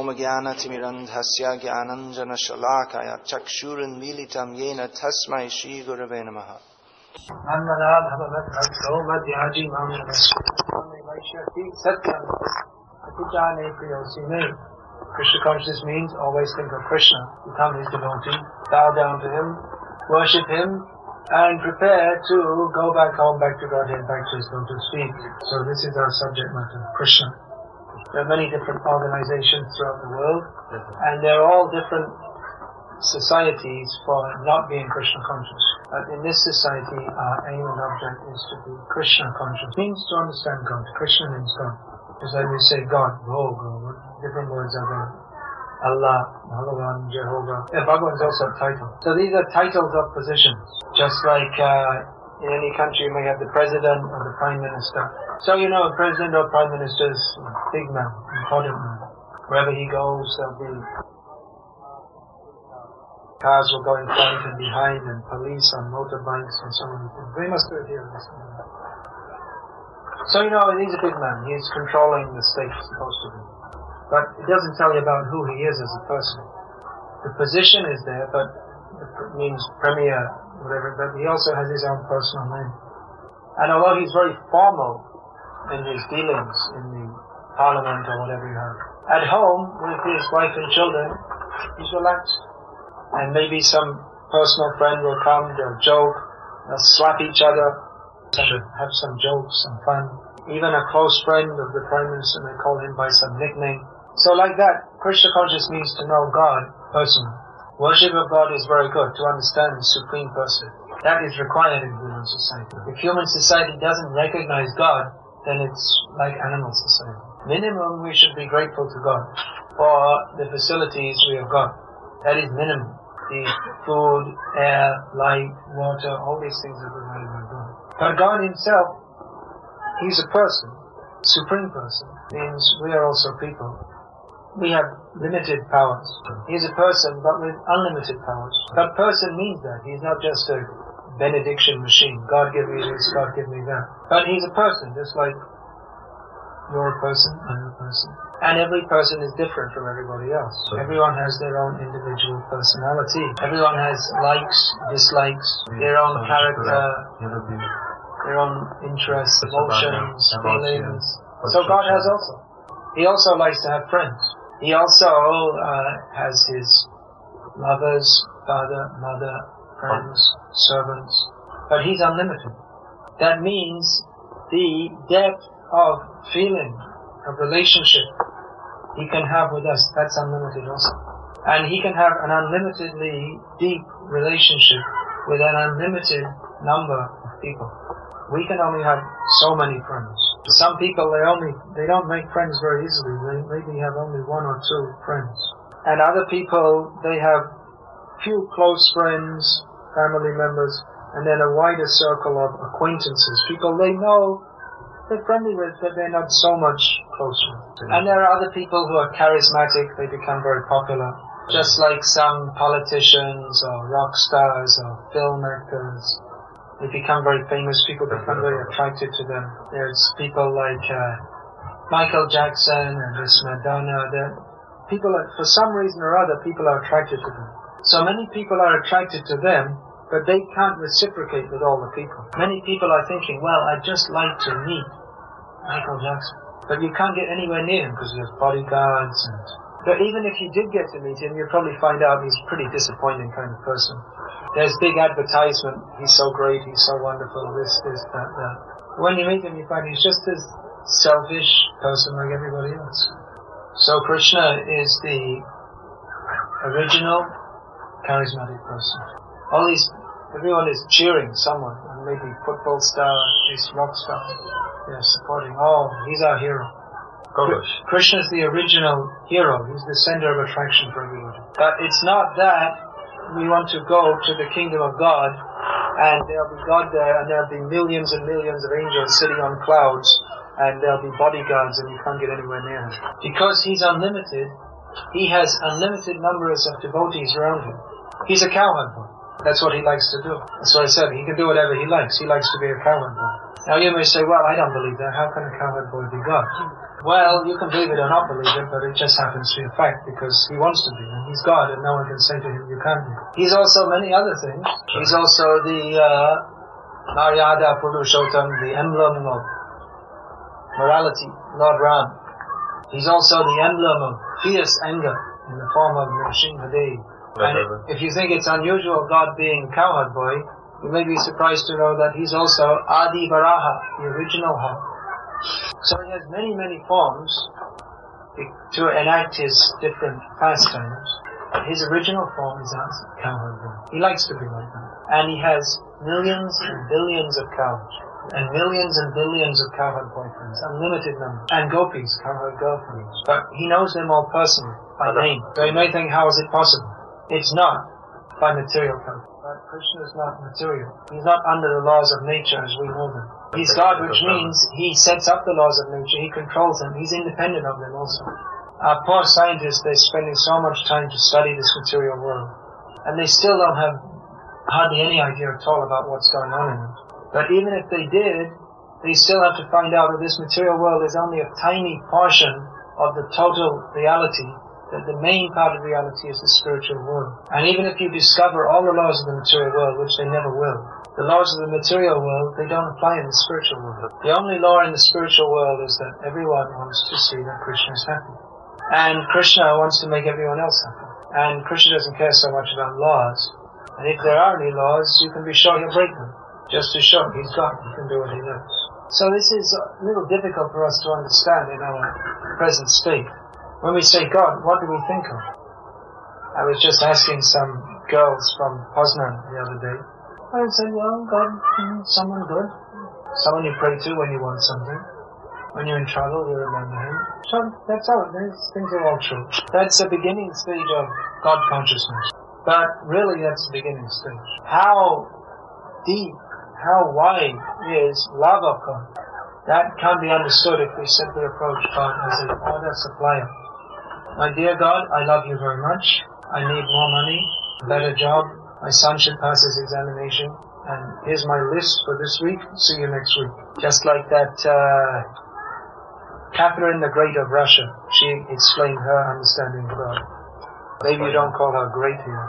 ओम ज्ञानतिमिरन्धस्य ज्ञानञ्जनशलाकय चक्षुरुन्मीलितं येन तस्मै श्रीगुरवे नमः नर्मदा भगवद्भक्तो मध्याजी मां नमस्ते सत्यम अतिचाने प्रियोसी me. Krishna consciousness means always think of Krishna, become his devotee, bow down to him, worship him, and prepare to go back home, back to Godhead, back to his lotus feet. So this is our subject matter, Krishna. There are many different organizations throughout the world, and they're all different societies for not being Krishna conscious. But in this society, our aim and object is to be Krishna conscious. It means to understand God. Krishna means God. Just like we say God, Bhoga, different words are there. Allah, Bhagavan, Jehovah. Yeah, Bhagavan is also a title. So these are titles of positions. Just like uh, in any country you may have the president or the prime minister. So you know a president or prime minister is a big man, important man. Wherever he goes, there'll be cars will go in front and behind and police on motorbikes and so on. They must do it here. So you know, he's a big man. He's controlling the state, supposed to be. But it doesn't tell you about who he is as a person. The position is there, but it means premier, whatever, but he also has his own personal name. And although he's very formal in his dealings in the parliament or whatever you have, at home with his wife and children, he's relaxed and maybe some personal friend will come, they'll joke, they'll slap each other, have some jokes, some fun. Even a close friend of the Prime Minister may call him by some nickname. So like that, Krishna conscious means to know God personally. Worship of God is very good, to understand the Supreme Person. That is required in human society. If human society doesn't recognize God, then it's like animal society. Minimum, we should be grateful to God for the facilities we have got. That is minimum. The food, air, light, water, all these things are provided by God. But God Himself, He's a person, supreme person, means we are also people. We have limited powers. He is a person, but with unlimited powers. But person means that. He's not just a benediction machine. God give me this, God give me that. But He's a person, just like you're a person, I'm a person. And every person is different from everybody else. Everyone has their own individual personality. Everyone has likes, dislikes, their own character, their own interests, emotions, feelings. So God has also. He also likes to have friends. He also uh, has his lovers, father, mother, friends, servants. But he's unlimited. That means the depth of feeling, of relationship he can have with us, that's unlimited also. And he can have an unlimitedly deep relationship with an unlimited number of people. We can only have so many friends. Some people, they only, they don't make friends very easily. They maybe have only one or two friends. And other people, they have few close friends, family members, and then a wider circle of acquaintances. People they know they're friendly with, but they're not so much close with. And there are other people who are charismatic, they become very popular. Just like some politicians or rock stars or film actors. They become very famous, people become very attracted to them. There's people like uh, Michael Jackson and this Madonna. They're people, are, for some reason or other, people are attracted to them. So many people are attracted to them but they can't reciprocate with all the people. Many people are thinking, well, I'd just like to meet Michael Jackson. But you can't get anywhere near him because he has bodyguards and... But even if you did get to meet him, you'd probably find out he's a pretty disappointing kind of person. There's big advertisement, he's so great, he's so wonderful, this, this, that, that. When you meet him, you find he's just as selfish person like everybody else. So Krishna is the original charismatic person. All these, everyone is cheering someone, maybe football star, this rock star. They're supporting. Oh, he's our hero. Krishna is the original hero. He's the center of attraction for everybody. But it's not that we want to go to the kingdom of God and there'll be God there and there'll be millions and millions of angels sitting on clouds and there'll be bodyguards and you can't get anywhere near him. Because he's unlimited, he has unlimited numbers of devotees around him. He's a boy. That's what he likes to do. That's what I said. He can do whatever he likes. He likes to be a cowherd boy. Now you may say, well, I don't believe that. How can a cowherd boy be God? Well, you can believe it or not believe it, but it just happens to be a fact because he wants to be, and he's God, and no one can say to him, you can't be. He's also many other things. He's also the uh, Maryada Purushottam, the emblem of morality, Lord Ram. He's also the emblem of fierce anger in the form of Nrsimhadev. And if you think it's unusual God being cowherd boy, you may be surprised to know that he's also Adi Varaha, the original hawk. So he has many, many forms to enact his different pastimes. His original form is as cowherd. He likes to be like that. And he has millions and billions of cows. And millions and billions of cowherd boyfriends, unlimited number, and gopis, cowherd girlfriends. But he knows them all personally, by name. So you may think, how is it possible? It's not by material code. But Krishna is not material. He's not under the laws of nature as we know them. He's God, which means he sets up the laws of nature, he controls them, he's independent of them also. Our poor scientists, they're spending so much time to study this material world, and they still don't have hardly any idea at all about what's going on in it. But even if they did, they still have to find out that this material world is only a tiny portion of the total reality, that the main part of reality is the spiritual world. And even if you discover all the laws of the material world, which they never will, the laws of the material world, they don't apply in the spiritual world. The only law in the spiritual world is that everyone wants to see that Krishna is happy. And Krishna wants to make everyone else happy. And Krishna doesn't care so much about laws. And if there are any laws, you can be sure he'll break them just to show he's God, he can do what he knows. So this is a little difficult for us to understand in our present state. When we say God, what do we think of? I was just asking some girls from Poznan the other day. I say, well, God, hmm, someone good. Someone you pray to when you want something. When you're in trouble, you remember Him. So that's all. These things are all true. That's the beginning stage of God consciousness. But really, that's the beginning stage. How deep how wide is love of God. That can't be understood if we simply approach God as an order supplier. My dear God, I love you very much. I need more money, better job. My son should pass his examination. And here's my list for this week. See you next week. Just like that, uh, Catherine the Great of Russia. She explained her understanding of God. Maybe you don't call her great here.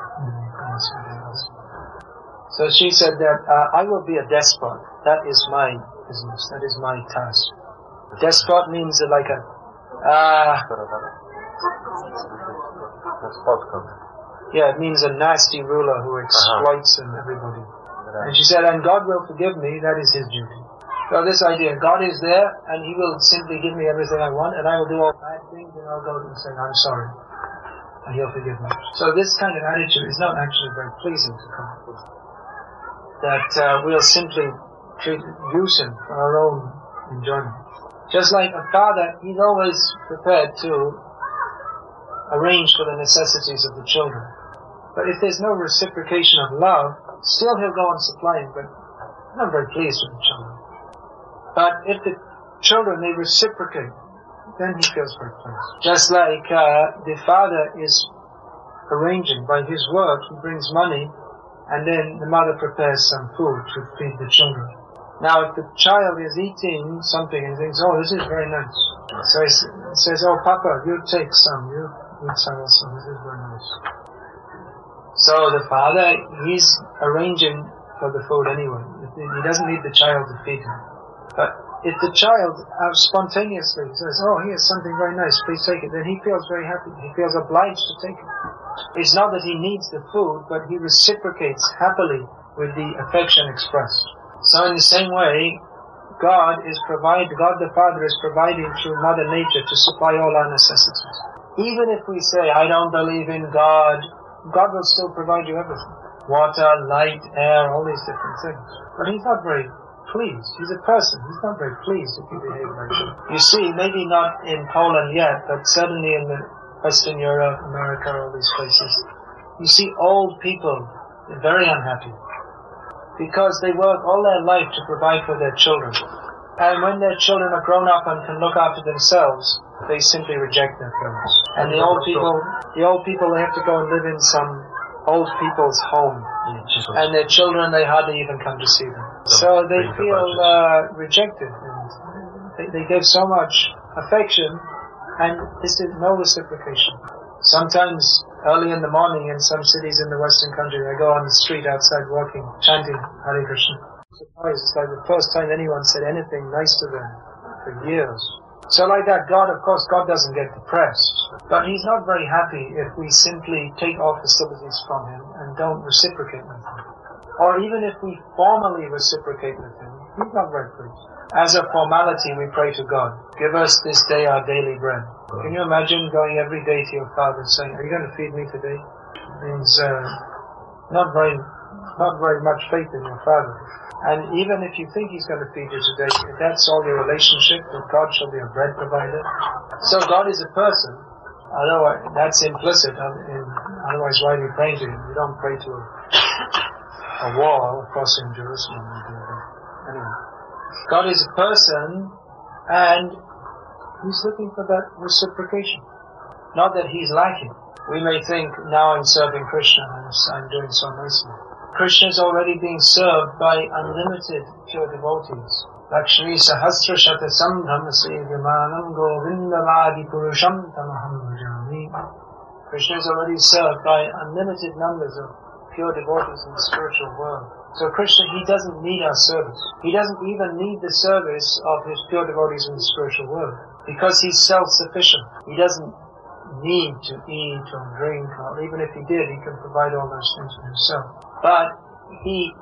So she said that uh, I will be a despot. That is my business. That is my task. Despot means like a. Uh, yeah, it means a nasty ruler who exploits uh-huh. everybody. And she said, and God will forgive me. That is His duty. So this idea, God is there, and He will simply give me everything I want, and I will do all bad things, and I'll go and say, I'm sorry, and He'll forgive me. So this kind of attitude is not actually very pleasing to God that uh, we'll simply treat, use him for our own enjoyment. Just like a father, he's always prepared to arrange for the necessities of the children. But if there's no reciprocation of love, still he'll go on supplying, but not very pleased with the children. But if the children, they reciprocate, then he feels very pleased. Just like uh, the father is arranging by his work, he brings money and then the mother prepares some food to feed the children. Now, if the child is eating something and thinks, oh, this is very nice, so he says, oh, Papa, you take some, you also, this is very nice. So the father, he's arranging for the food anyway. He doesn't need the child to feed him. But if the child spontaneously says, oh, here's something very nice, please take it, then he feels very happy. He feels obliged to take it. It's not that he needs the food, but he reciprocates happily with the affection expressed. So in the same way, God is provide, God the Father is providing through Mother Nature to supply all our necessities. Even if we say, I don't believe in God, God will still provide you everything. Water, light, air, all these different things. But He's not very pleased. He's a person. He's not very pleased if you behave like that. You see, maybe not in Poland yet, but certainly in Western Europe, America, all these places, you see old people very unhappy because they work all their life to provide for their children. And when their children are grown up and can look after themselves, they simply reject their parents. And the old people, the old people, they have to go and live in some old people's home. And their children, they hardly even come to see them. So they feel uh, rejected. And they, they give so much affection, and this is no reciprocation. Sometimes early in the morning in some cities in the Western country, I go on the street outside walking, chanting Hare Krishna. Surprised, it's like the first time anyone said anything nice to them for years. So like that, God, of course, God doesn't get depressed. But He's not very happy if we simply take all facilities from Him and don't reciprocate with Him. Or even if we formally reciprocate with Him, He's not very pleased. As a formality, we pray to God, give us this day our daily bread. Can you imagine going every day to your father and saying, are you going to feed me today? It means, uh, not very, not very much faith in your father. And even if you think he's going to feed you today, if that's all your relationship, that God shall be a bread provider. So God is a person. Otherwise, that's implicit. In, otherwise, why are you praying to him? You don't pray to a, a wall crossing Jerusalem. Anyway. God is a person, and He's looking for that reciprocation. Not that He's lacking. We may think, now I'm serving Krishna, and I'm doing so nicely. Krishna is already being served by unlimited pure devotees. Lakshmi Sahasra Govindavadi Purusham. Krishna is already served by unlimited numbers of pure devotees in the spiritual world. So Krishna, he doesn't need our service. He doesn't even need the service of his pure devotees in the spiritual world. Because he's self-sufficient. He doesn't need to eat or drink, or even if he did, he can provide all those things for himself. But he,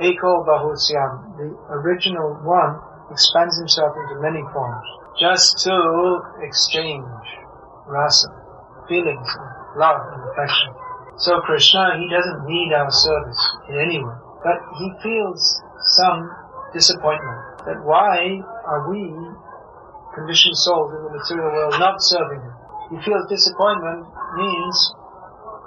Eko Bahusyam, the original one, expands himself into many forms, just to exchange rasa, feelings of love and affection. So Krishna, he doesn't need our service in any way, but he feels some disappointment that why are we, conditioned souls in the material world, not serving him? He feels disappointment means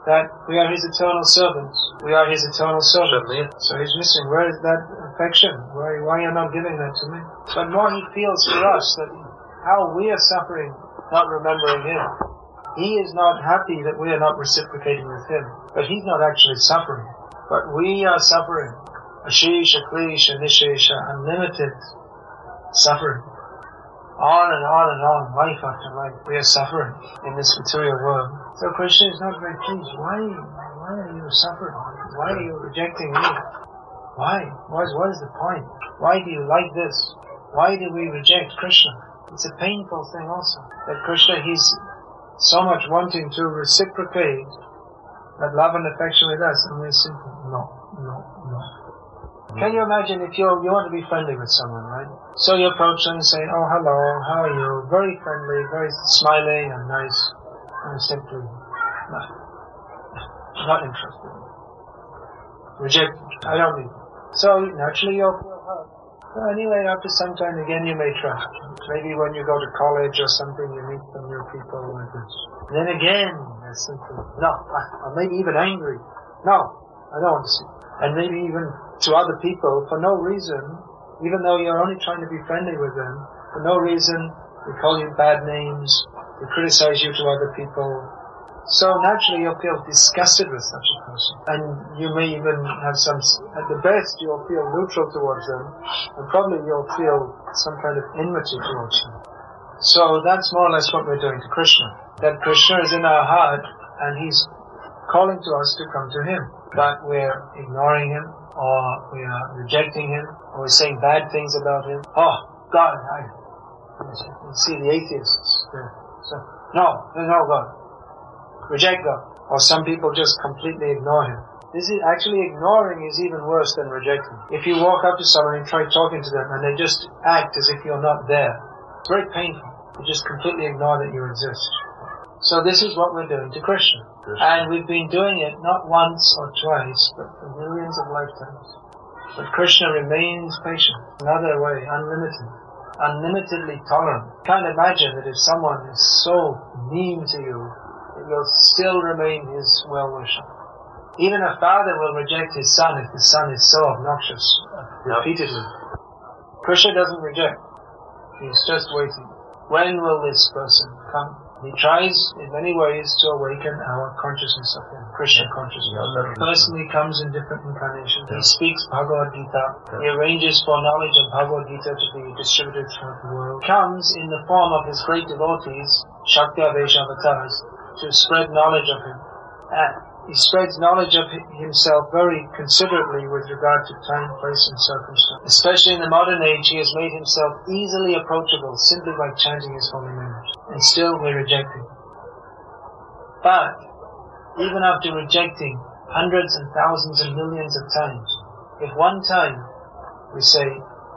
that we are his eternal servants. We are his eternal servants. So he's missing. Where is that affection? Why, why are you not giving that to me? But more he feels for us that how we are suffering not remembering him. He is not happy that we are not reciprocating with him, but he's not actually suffering. But we are suffering. Ashisha, Klisha, Nishesha, unlimited suffering. On and on and on, life after life, we are suffering in this material world. So Krishna is not very pleased. Why, why are you suffering? Why are you rejecting me? Why? What what is the point? Why do you like this? Why do we reject Krishna? It's a painful thing also. That Krishna, he's so much wanting to reciprocate that love and affection with us, and we're simply, no, no, no. Can you imagine if you you want to be friendly with someone, right? So you approach them and say, oh, hello, how are you? Very friendly, very smiling and nice, and simply, no, not interested. Reject, I don't need. So naturally you'll feel hurt. Well, anyway, after some time again you may try. Maybe when you go to college or something, you meet some new people like this. Then again, there's something, no, or maybe even angry. No, I don't want to see. And maybe even to other people, for no reason, even though you're only trying to be friendly with them, for no reason, they call you bad names, they criticize you to other people, so naturally you'll feel disgusted with such a person. And you may even have some, at the best you'll feel neutral towards them, and probably you'll feel some kind of enmity towards them. So that's more or less what we're doing to Krishna. That Krishna is in our heart, and He's calling to us to come to Him. But we're ignoring Him, or we are rejecting Him, or we're saying bad things about Him. Oh, God, I, see the atheists there. So, no, there's no God reject God. Or some people just completely ignore Him. This is actually ignoring is even worse than rejecting. If you walk up to someone and try talking to them and they just act as if you're not there, it's very painful. You just completely ignore that you exist. So this is what we're doing to Krishna. Krishna. And we've been doing it not once or twice, but for millions of lifetimes. But Krishna remains patient, another way, unlimited, unlimitedly tolerant. Can't imagine that if someone is so mean to you, it will still remain his well-wisher. Even a father will reject his son if the son is so obnoxious uh, repeatedly. Krishna doesn't reject. He's just waiting. When will this person come? He tries in many ways to awaken our consciousness of Him, Krishna consciousness. He personally comes in different incarnations. He speaks Bhagavad Gita. He arranges for knowledge of Bhagavad Gita to be distributed throughout the world. He comes in the form of his great devotees, Shakti Avesha avatars, to spread knowledge of Him. And he spreads knowledge of himself very considerately with regard to time, place, and circumstance. Especially in the modern age, he has made himself easily approachable simply by chanting his holy name. And still we reject him. But, even after rejecting hundreds and thousands and millions of times, if one time we say,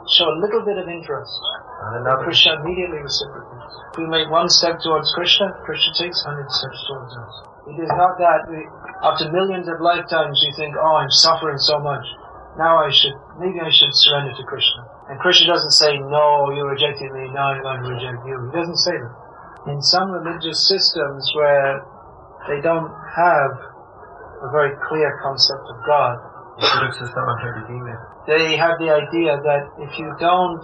show a little bit of interest, and Krishna immediately reciprocates. If we make one step towards Krishna, Krishna takes hundred steps towards us. It is not that we, after millions of lifetimes you think, oh, I'm suffering so much. Now I should, maybe I should surrender to Krishna. And Krishna doesn't say, no, you rejected me, now I'm going to reject you. He doesn't say that. In some religious systems where they don't have a very clear concept of God, they have the idea that if you don't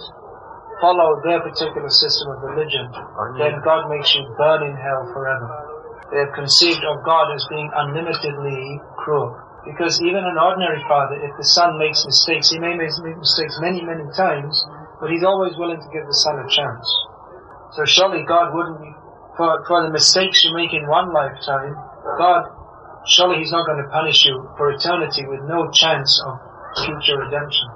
follow their particular system of religion, then God makes you burn in hell forever they have conceived of God as being unlimitedly cruel. Because even an ordinary father, if the son makes mistakes, he may make mistakes many, many times, but he's always willing to give the son a chance. So surely God wouldn't, for, for the mistakes you make in one lifetime, God, surely he's not going to punish you for eternity with no chance of future redemption.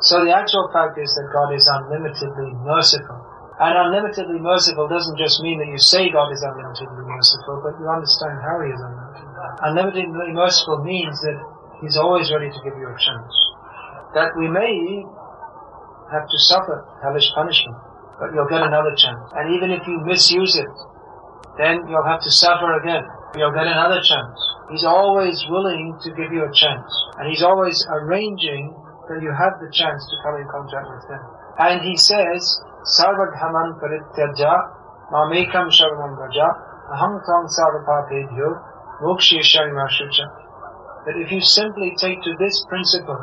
So the actual fact is that God is unlimitedly merciful. And unlimitedly merciful doesn't just mean that you say God is unlimitedly merciful, but you understand how He is unlimitedly. Unlimitedly merciful means that He's always ready to give you a chance. That we may have to suffer hellish punishment, but you'll get another chance. And even if you misuse it, then you'll have to suffer again. You'll get another chance. He's always willing to give you a chance. And He's always arranging that you have the chance to come in contact with Him. And He says, sarvadharman parityaja mamekam sharanam raja aham tvam sarvapapebhyo mokshe. That if you simply take to this principle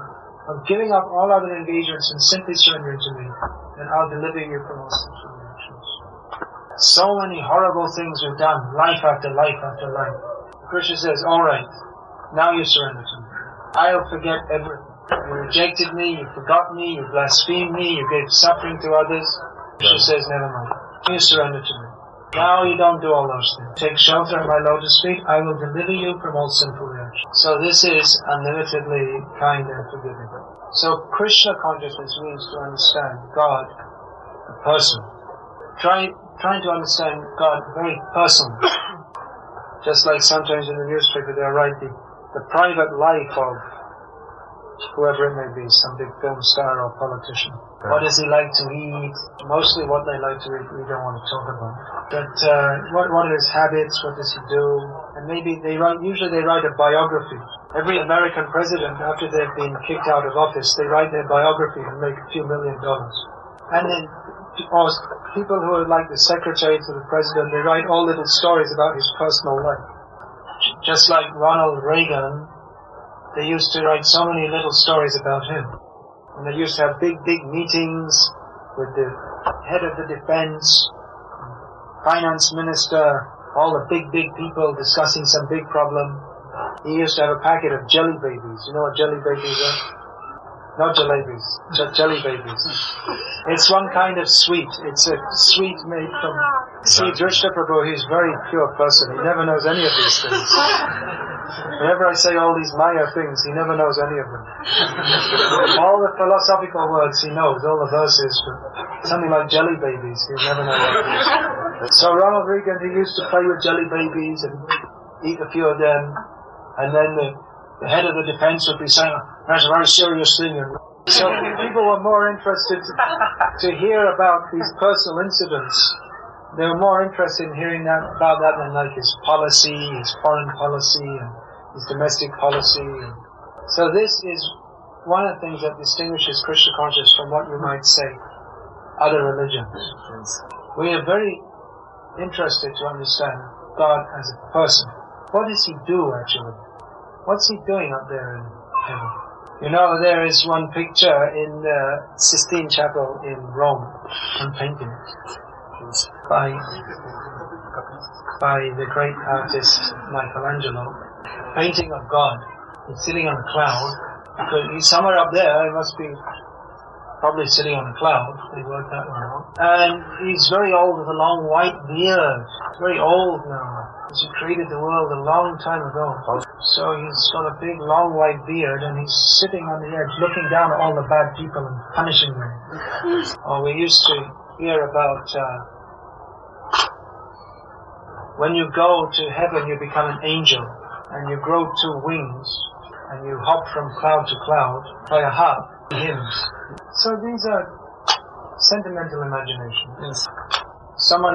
of giving up all other engagements and simply surrender to me, then I'll deliver you from all sinful reactions. So many horrible things were done, life after life after life. Krishna says, alright, now you surrender to me. I'll forget everything. You rejected me, you forgot me, you blasphemed me, you gave suffering to others. She says, never mind. You surrender to me. Now you don't do all those things. Take shelter at my lotus feet. I will deliver you from all sinful reactions. So this is unlimitedly kind and forgiving. So Krishna consciousness means to understand God, a person. Try, trying to understand God very personally. Just like sometimes in the newspaper they write the, the private life of whoever it may be, some big film star or politician. Right. What does he like to eat? Mostly what they like to eat we don't want to talk about. But uh, what, what are his habits? What does he do? And maybe they write, usually they write a biography. Every American president, after they've been kicked out of office, they write their biography and make a few million dollars. And then or people who are like the secretary to the president, they write all little stories about his personal life. Just like Ronald Reagan they used to write so many little stories about him. And they used to have big, big meetings with the head of the defense, finance minister, all the big, big people discussing some big problem. He used to have a packet of jelly babies. You know what jelly babies are? Not jalebis, just jelly babies. It's one kind of sweet. It's a sweet made from. See, Drishta Prabhu, he's a very pure person. He never knows any of these things. Whenever I say all these Maya things, he never knows any of them. all the philosophical words he knows, all the verses, something like jelly babies, he'll never know what it is. So Ronald Reagan, he used to play with jelly babies and eat a few of them, and then the the head of the defense would be saying, that's a very serious thing. And so people were more interested to, to hear about these personal incidents. They were more interested in hearing that, about that than like his policy, his foreign policy, and his domestic policy. So this is one of the things that distinguishes Krishna consciousness from what you might say other religions. We are very interested to understand God as a person. What does he do actually? What's he doing up there in heaven? You know, there is one picture in the Sistine Chapel in Rome. I'm painting it. By by the great artist Michelangelo, painting of God. He's sitting on a cloud. Because he's somewhere up there, he must be probably sitting on a cloud. They worked that one out. And he's very old with a long white beard. Very old now. He created the world a long time ago. So he's got a big long white beard and he's sitting on the edge looking down at all the bad people and punishing them. oh, we used to hear about uh, when you go to heaven you become an angel and you grow two wings and you hop from cloud to cloud like a harp, hymns. So these are sentimental imagination. Yes. Someone